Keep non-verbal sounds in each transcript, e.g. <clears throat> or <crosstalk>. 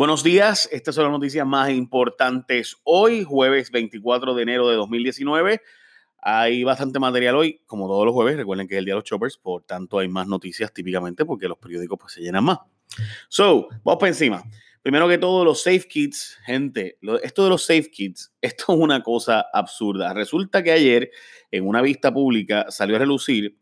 Buenos días, estas son las noticias más importantes hoy, jueves 24 de enero de 2019. Hay bastante material hoy, como todos los jueves. Recuerden que es el día de los choppers, por tanto hay más noticias típicamente porque los periódicos pues, se llenan más. So, vamos para encima. Primero que todo, los safe kits, gente, esto de los safe kits, <laughs> esto es una cosa absurda. Resulta que ayer, en una vista pública, salió a relucir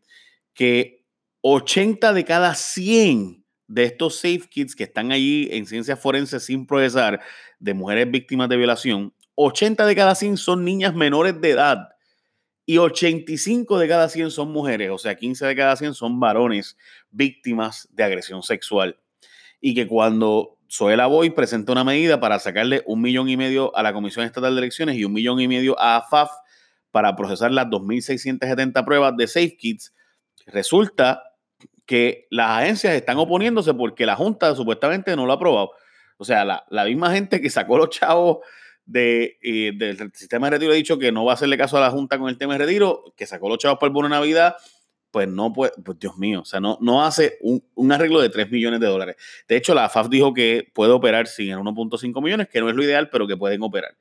que 80 de cada 100 de estos safe kits que están allí en ciencias forenses sin procesar de mujeres víctimas de violación, 80 de cada 100 son niñas menores de edad y 85 de cada 100 son mujeres, o sea, 15 de cada 100 son varones víctimas de agresión sexual. Y que cuando Zoela Boy presenta una medida para sacarle un millón y medio a la Comisión Estatal de Elecciones y un millón y medio a AFAF para procesar las 2.670 pruebas de safe kits, resulta que las agencias están oponiéndose porque la Junta supuestamente no lo ha aprobado. O sea, la, misma gente que sacó los chavos de, del sistema de retiro ha dicho que no va a hacerle caso a la Junta con el tema de retiro, que sacó los chavos por el bono Navidad, pues no puede, pues Dios mío, o sea, no, no hace un, arreglo de 3 millones de dólares. De hecho, la FAF dijo que puede operar sin 1.5 millones, que no es lo ideal, pero que pueden operar.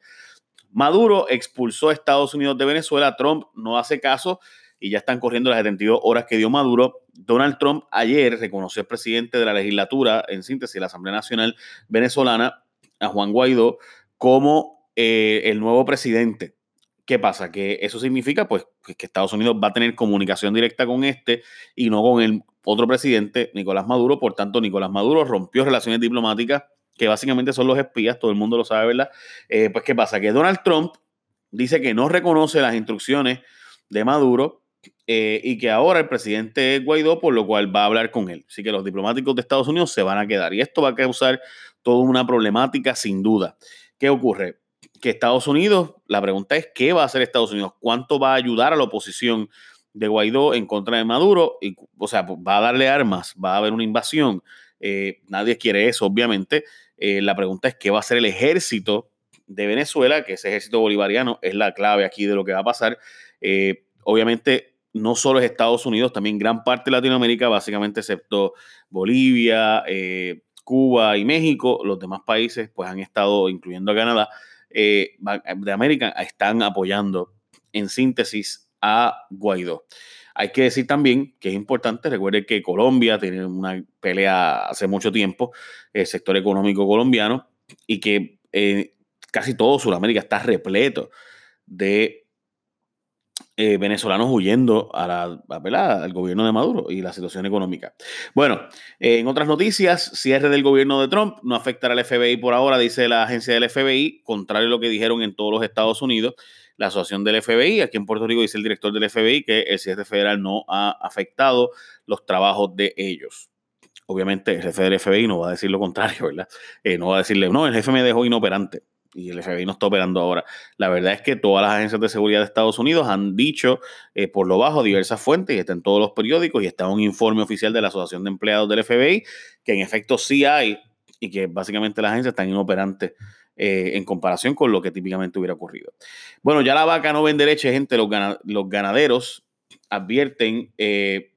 Maduro expulsó a Estados Unidos de Venezuela, Trump no hace caso y ya están corriendo las 72 horas que dio Maduro. Donald Trump ayer reconoció al presidente de la legislatura, en síntesis, la Asamblea Nacional Venezolana, a Juan Guaidó, como eh, el nuevo presidente. ¿Qué pasa? Que eso significa pues, que Estados Unidos va a tener comunicación directa con este y no con el otro presidente, Nicolás Maduro. Por tanto, Nicolás Maduro rompió relaciones diplomáticas, que básicamente son los espías, todo el mundo lo sabe, ¿verdad? Eh, pues, ¿qué pasa? Que Donald Trump dice que no reconoce las instrucciones de Maduro eh, y que ahora el presidente es Guaidó, por lo cual va a hablar con él. Así que los diplomáticos de Estados Unidos se van a quedar. Y esto va a causar toda una problemática sin duda. ¿Qué ocurre? Que Estados Unidos, la pregunta es, ¿qué va a hacer Estados Unidos? ¿Cuánto va a ayudar a la oposición de Guaidó en contra de Maduro? Y, o sea, va a darle armas, va a haber una invasión. Eh, nadie quiere eso, obviamente. Eh, la pregunta es, ¿qué va a hacer el ejército de Venezuela? Que ese ejército bolivariano es la clave aquí de lo que va a pasar. obviamente no solo es Estados Unidos, también gran parte de Latinoamérica, básicamente excepto Bolivia, eh, Cuba y México, los demás países pues han estado, incluyendo a Canadá, eh, de América, están apoyando en síntesis a Guaidó. Hay que decir también que es importante, recuerde que Colombia tiene una pelea hace mucho tiempo, el sector económico colombiano, y que eh, casi todo Sudamérica está repleto de eh, venezolanos huyendo a la, al gobierno de Maduro y la situación económica. Bueno, en otras noticias, cierre del gobierno de Trump no afectará al FBI por ahora, dice la agencia del FBI, contrario a lo que dijeron en todos los Estados Unidos. La asociación del FBI, aquí en Puerto Rico dice el director del FBI que el cierre federal no ha afectado los trabajos de ellos. Obviamente el jefe del FBI no va a decir lo contrario, ¿verdad? Eh, no va a decirle, no, el jefe me dejó inoperante y el FBI no está operando ahora. La verdad es que todas las agencias de seguridad de Estados Unidos han dicho eh, por lo bajo diversas fuentes y está en todos los periódicos y está un informe oficial de la Asociación de Empleados del FBI que en efecto sí hay y que básicamente las agencias están inoperantes eh, en comparación con lo que típicamente hubiera ocurrido. Bueno, ya la vaca no vende leche, gente. Los, ganaderos advierten, eh,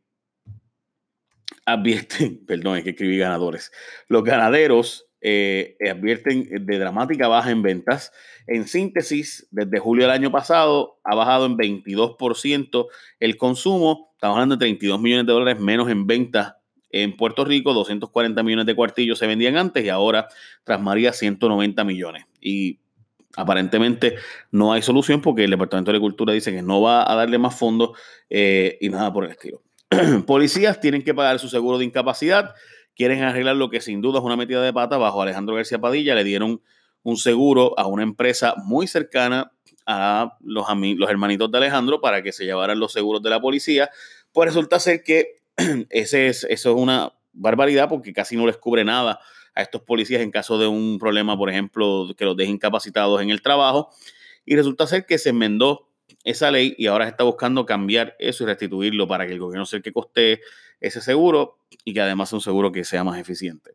advierten, <laughs> perdón, es que escribí ganadores. Los ganaderos eh, advierten de dramática baja en ventas. En síntesis, desde julio del año pasado ha bajado en 22% el consumo. Estamos hablando de 32 millones de dólares menos en ventas en Puerto Rico. 240 millones de cuartillos se vendían antes y ahora tras María 190 millones. Y aparentemente no hay solución porque el Departamento de Agricultura dice que no va a darle más fondos eh, y nada por el estilo. <clears throat> Policías tienen que pagar su seguro de incapacidad quieren arreglar lo que sin duda es una metida de pata bajo Alejandro García Padilla. Le dieron un seguro a una empresa muy cercana a los, los hermanitos de Alejandro para que se llevaran los seguros de la policía. Pues resulta ser que <clears throat> ese es, eso es una barbaridad porque casi no les cubre nada a estos policías en caso de un problema, por ejemplo, que los dejen incapacitados en el trabajo. Y resulta ser que se enmendó esa ley y ahora se está buscando cambiar eso y restituirlo para que el gobierno sea el que coste ese seguro y que además sea un seguro que sea más eficiente.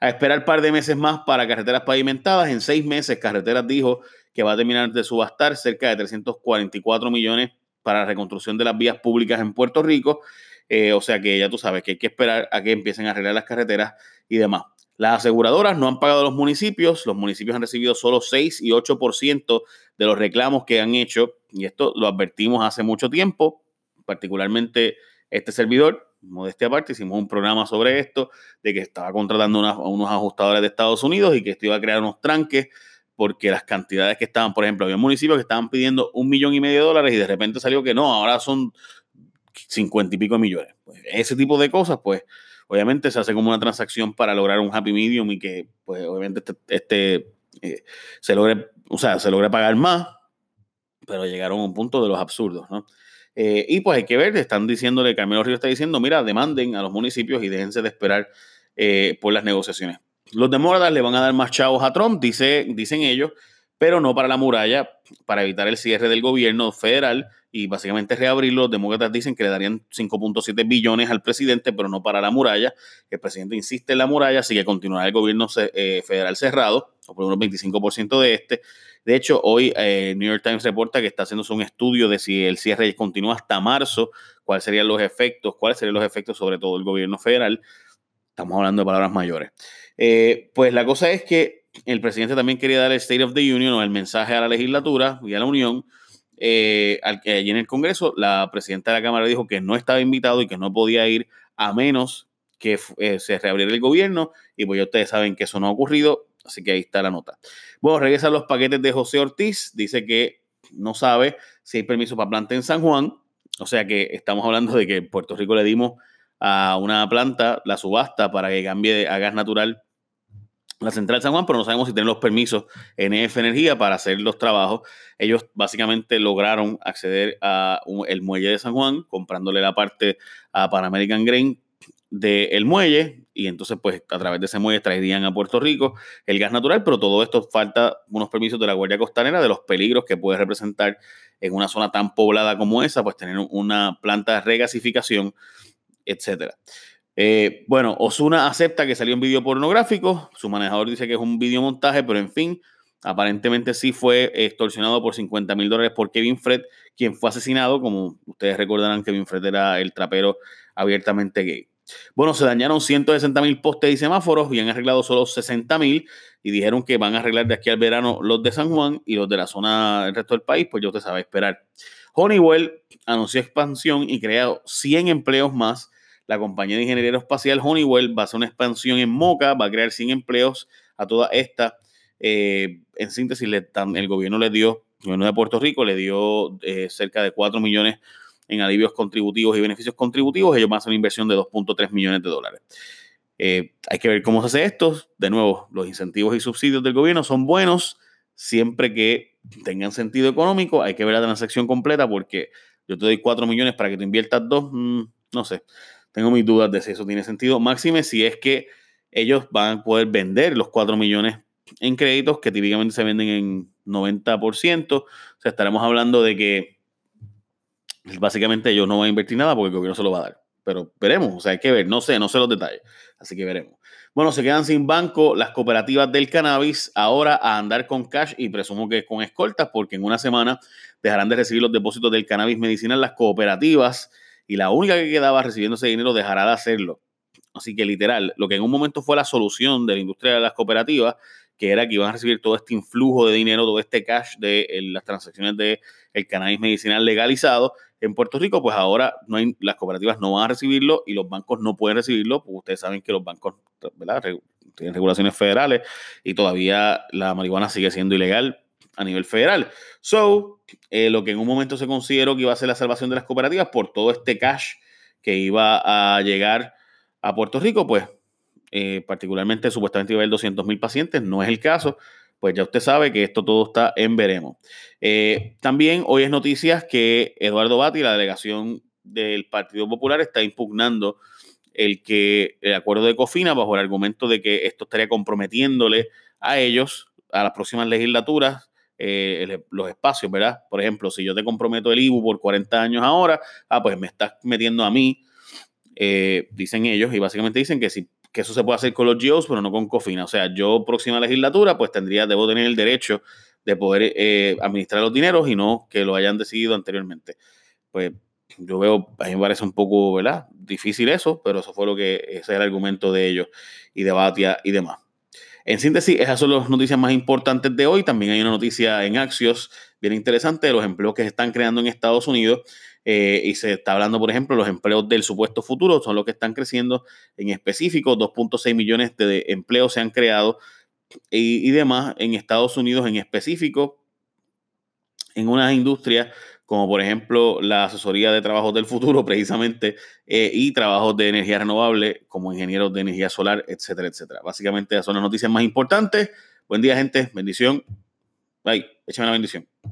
A esperar un par de meses más para carreteras pavimentadas. En seis meses, Carreteras dijo que va a terminar de subastar cerca de 344 millones para la reconstrucción de las vías públicas en Puerto Rico. Eh, o sea que ya tú sabes que hay que esperar a que empiecen a arreglar las carreteras y demás. Las aseguradoras no han pagado a los municipios, los municipios han recibido solo 6 y 8% de los reclamos que han hecho, y esto lo advertimos hace mucho tiempo, particularmente este servidor, modestia aparte, hicimos un programa sobre esto, de que estaba contratando a unos ajustadores de Estados Unidos y que esto iba a crear unos tranques, porque las cantidades que estaban, por ejemplo, había municipios que estaban pidiendo un millón y medio de dólares y de repente salió que no, ahora son 50 y pico millones. Pues ese tipo de cosas, pues obviamente se hace como una transacción para lograr un happy medium y que, pues, obviamente este, este eh, se logre, o sea, se logre pagar más, pero llegaron a un punto de los absurdos, ¿no? Eh, y pues hay que ver, están diciéndole, Carmelo Río está diciendo, mira, demanden a los municipios y déjense de esperar eh, por las negociaciones. Los demócratas le van a dar más chavos a Trump, dice, dicen ellos, pero no para la muralla, para evitar el cierre del gobierno federal y básicamente reabrirlo. Demócratas dicen que le darían 5.7 billones al presidente, pero no para la muralla. El presidente insiste en la muralla, así que continuará el gobierno eh, federal cerrado, o por unos 25% de este. De hecho, hoy eh, New York Times reporta que está haciéndose un estudio de si el cierre continúa hasta marzo, cuáles serían los efectos, cuáles serían los efectos sobre todo el gobierno federal. Estamos hablando de palabras mayores. Eh, pues la cosa es que el presidente también quería dar el State of the Union o el mensaje a la legislatura y a la Unión. Eh, allí en el Congreso, la presidenta de la Cámara dijo que no estaba invitado y que no podía ir a menos que eh, se reabriera el gobierno. Y pues ya ustedes saben que eso no ha ocurrido, así que ahí está la nota. Bueno, regresan los paquetes de José Ortiz. Dice que no sabe si hay permiso para planta en San Juan. O sea que estamos hablando de que en Puerto Rico le dimos a una planta la subasta para que cambie a gas natural la central San Juan, pero no sabemos si tienen los permisos NF Energía para hacer los trabajos. Ellos básicamente lograron acceder a el muelle de San Juan, comprándole la parte a Pan American Grain del muelle y entonces pues a través de ese muelle traerían a Puerto Rico el gas natural, pero todo esto falta unos permisos de la Guardia Costanera de los peligros que puede representar en una zona tan poblada como esa, pues tener una planta de regasificación, etcétera. Eh, bueno, Osuna acepta que salió un video pornográfico. Su manejador dice que es un videomontaje, pero en fin, aparentemente sí fue extorsionado por 50 mil dólares por Kevin Fred, quien fue asesinado. Como ustedes recordarán, Kevin Fred era el trapero abiertamente gay. Bueno, se dañaron 160 mil postes y semáforos y han arreglado solo 60 mil y dijeron que van a arreglar de aquí al verano los de San Juan y los de la zona del resto del país, pues ya usted sabe esperar. Honeywell anunció expansión y creado 100 empleos más la compañía de ingeniería espacial Honeywell va a hacer una expansión en Moca, va a crear 100 empleos a toda esta. Eh, en síntesis, el gobierno le dio, el gobierno de Puerto Rico le dio eh, cerca de 4 millones en alivios contributivos y beneficios contributivos. Ellos van a hacer una inversión de 2.3 millones de dólares. Eh, hay que ver cómo se hace esto. De nuevo, los incentivos y subsidios del gobierno son buenos siempre que tengan sentido económico. Hay que ver la transacción completa porque yo te doy 4 millones para que tú inviertas 2, mm, no sé tengo mis dudas de si eso tiene sentido. Máxime si es que ellos van a poder vender los 4 millones en créditos que típicamente se venden en 90%. O sea, estaremos hablando de que básicamente ellos no van a invertir nada porque el gobierno se lo va a dar. Pero veremos, o sea, hay que ver, no sé, no sé los detalles. Así que veremos. Bueno, se quedan sin banco las cooperativas del cannabis ahora a andar con cash y presumo que con escoltas porque en una semana dejarán de recibir los depósitos del cannabis medicinal las cooperativas y la única que quedaba recibiendo ese dinero dejará de hacerlo. Así que literal, lo que en un momento fue la solución de la industria de las cooperativas, que era que iban a recibir todo este influjo de dinero, todo este cash de las transacciones del el cannabis medicinal legalizado en Puerto Rico, pues ahora las cooperativas no van a recibirlo y los bancos no pueden recibirlo, porque ustedes saben que los bancos tienen regulaciones federales y todavía la marihuana sigue siendo ilegal a nivel federal. So, eh, lo que en un momento se consideró que iba a ser la salvación de las cooperativas por todo este cash que iba a llegar a Puerto Rico, pues eh, particularmente supuestamente iba a haber 200 mil pacientes, no es el caso, pues ya usted sabe que esto todo está en veremos. Eh, también hoy es noticias que Eduardo Bati, la delegación del Partido Popular, está impugnando el que el acuerdo de Cofina bajo el argumento de que esto estaría comprometiéndole a ellos, a las próximas legislaturas, eh, los espacios, ¿verdad? Por ejemplo, si yo te comprometo el IBU por 40 años ahora, ah, pues me estás metiendo a mí, eh, dicen ellos, y básicamente dicen que, si, que eso se puede hacer con los GOs, pero no con COFINA. O sea, yo próxima legislatura, pues tendría, debo tener el derecho de poder eh, administrar los dineros y no que lo hayan decidido anteriormente. Pues yo veo, a mí me parece un poco, ¿verdad? Difícil eso, pero eso fue lo que, ese es el argumento de ellos y de Batia y demás. En síntesis, esas son las noticias más importantes de hoy. También hay una noticia en Axios bien interesante de los empleos que se están creando en Estados Unidos. Eh, y se está hablando, por ejemplo, los empleos del supuesto futuro son los que están creciendo en específico. 2.6 millones de empleos se han creado y, y demás en Estados Unidos en específico en unas industrias como por ejemplo la asesoría de trabajos del futuro <laughs> precisamente eh, y trabajos de energía renovable como ingenieros de energía solar, etcétera, etcétera. Básicamente esas son las noticias más importantes. Buen día gente, bendición. Bye, échame la bendición.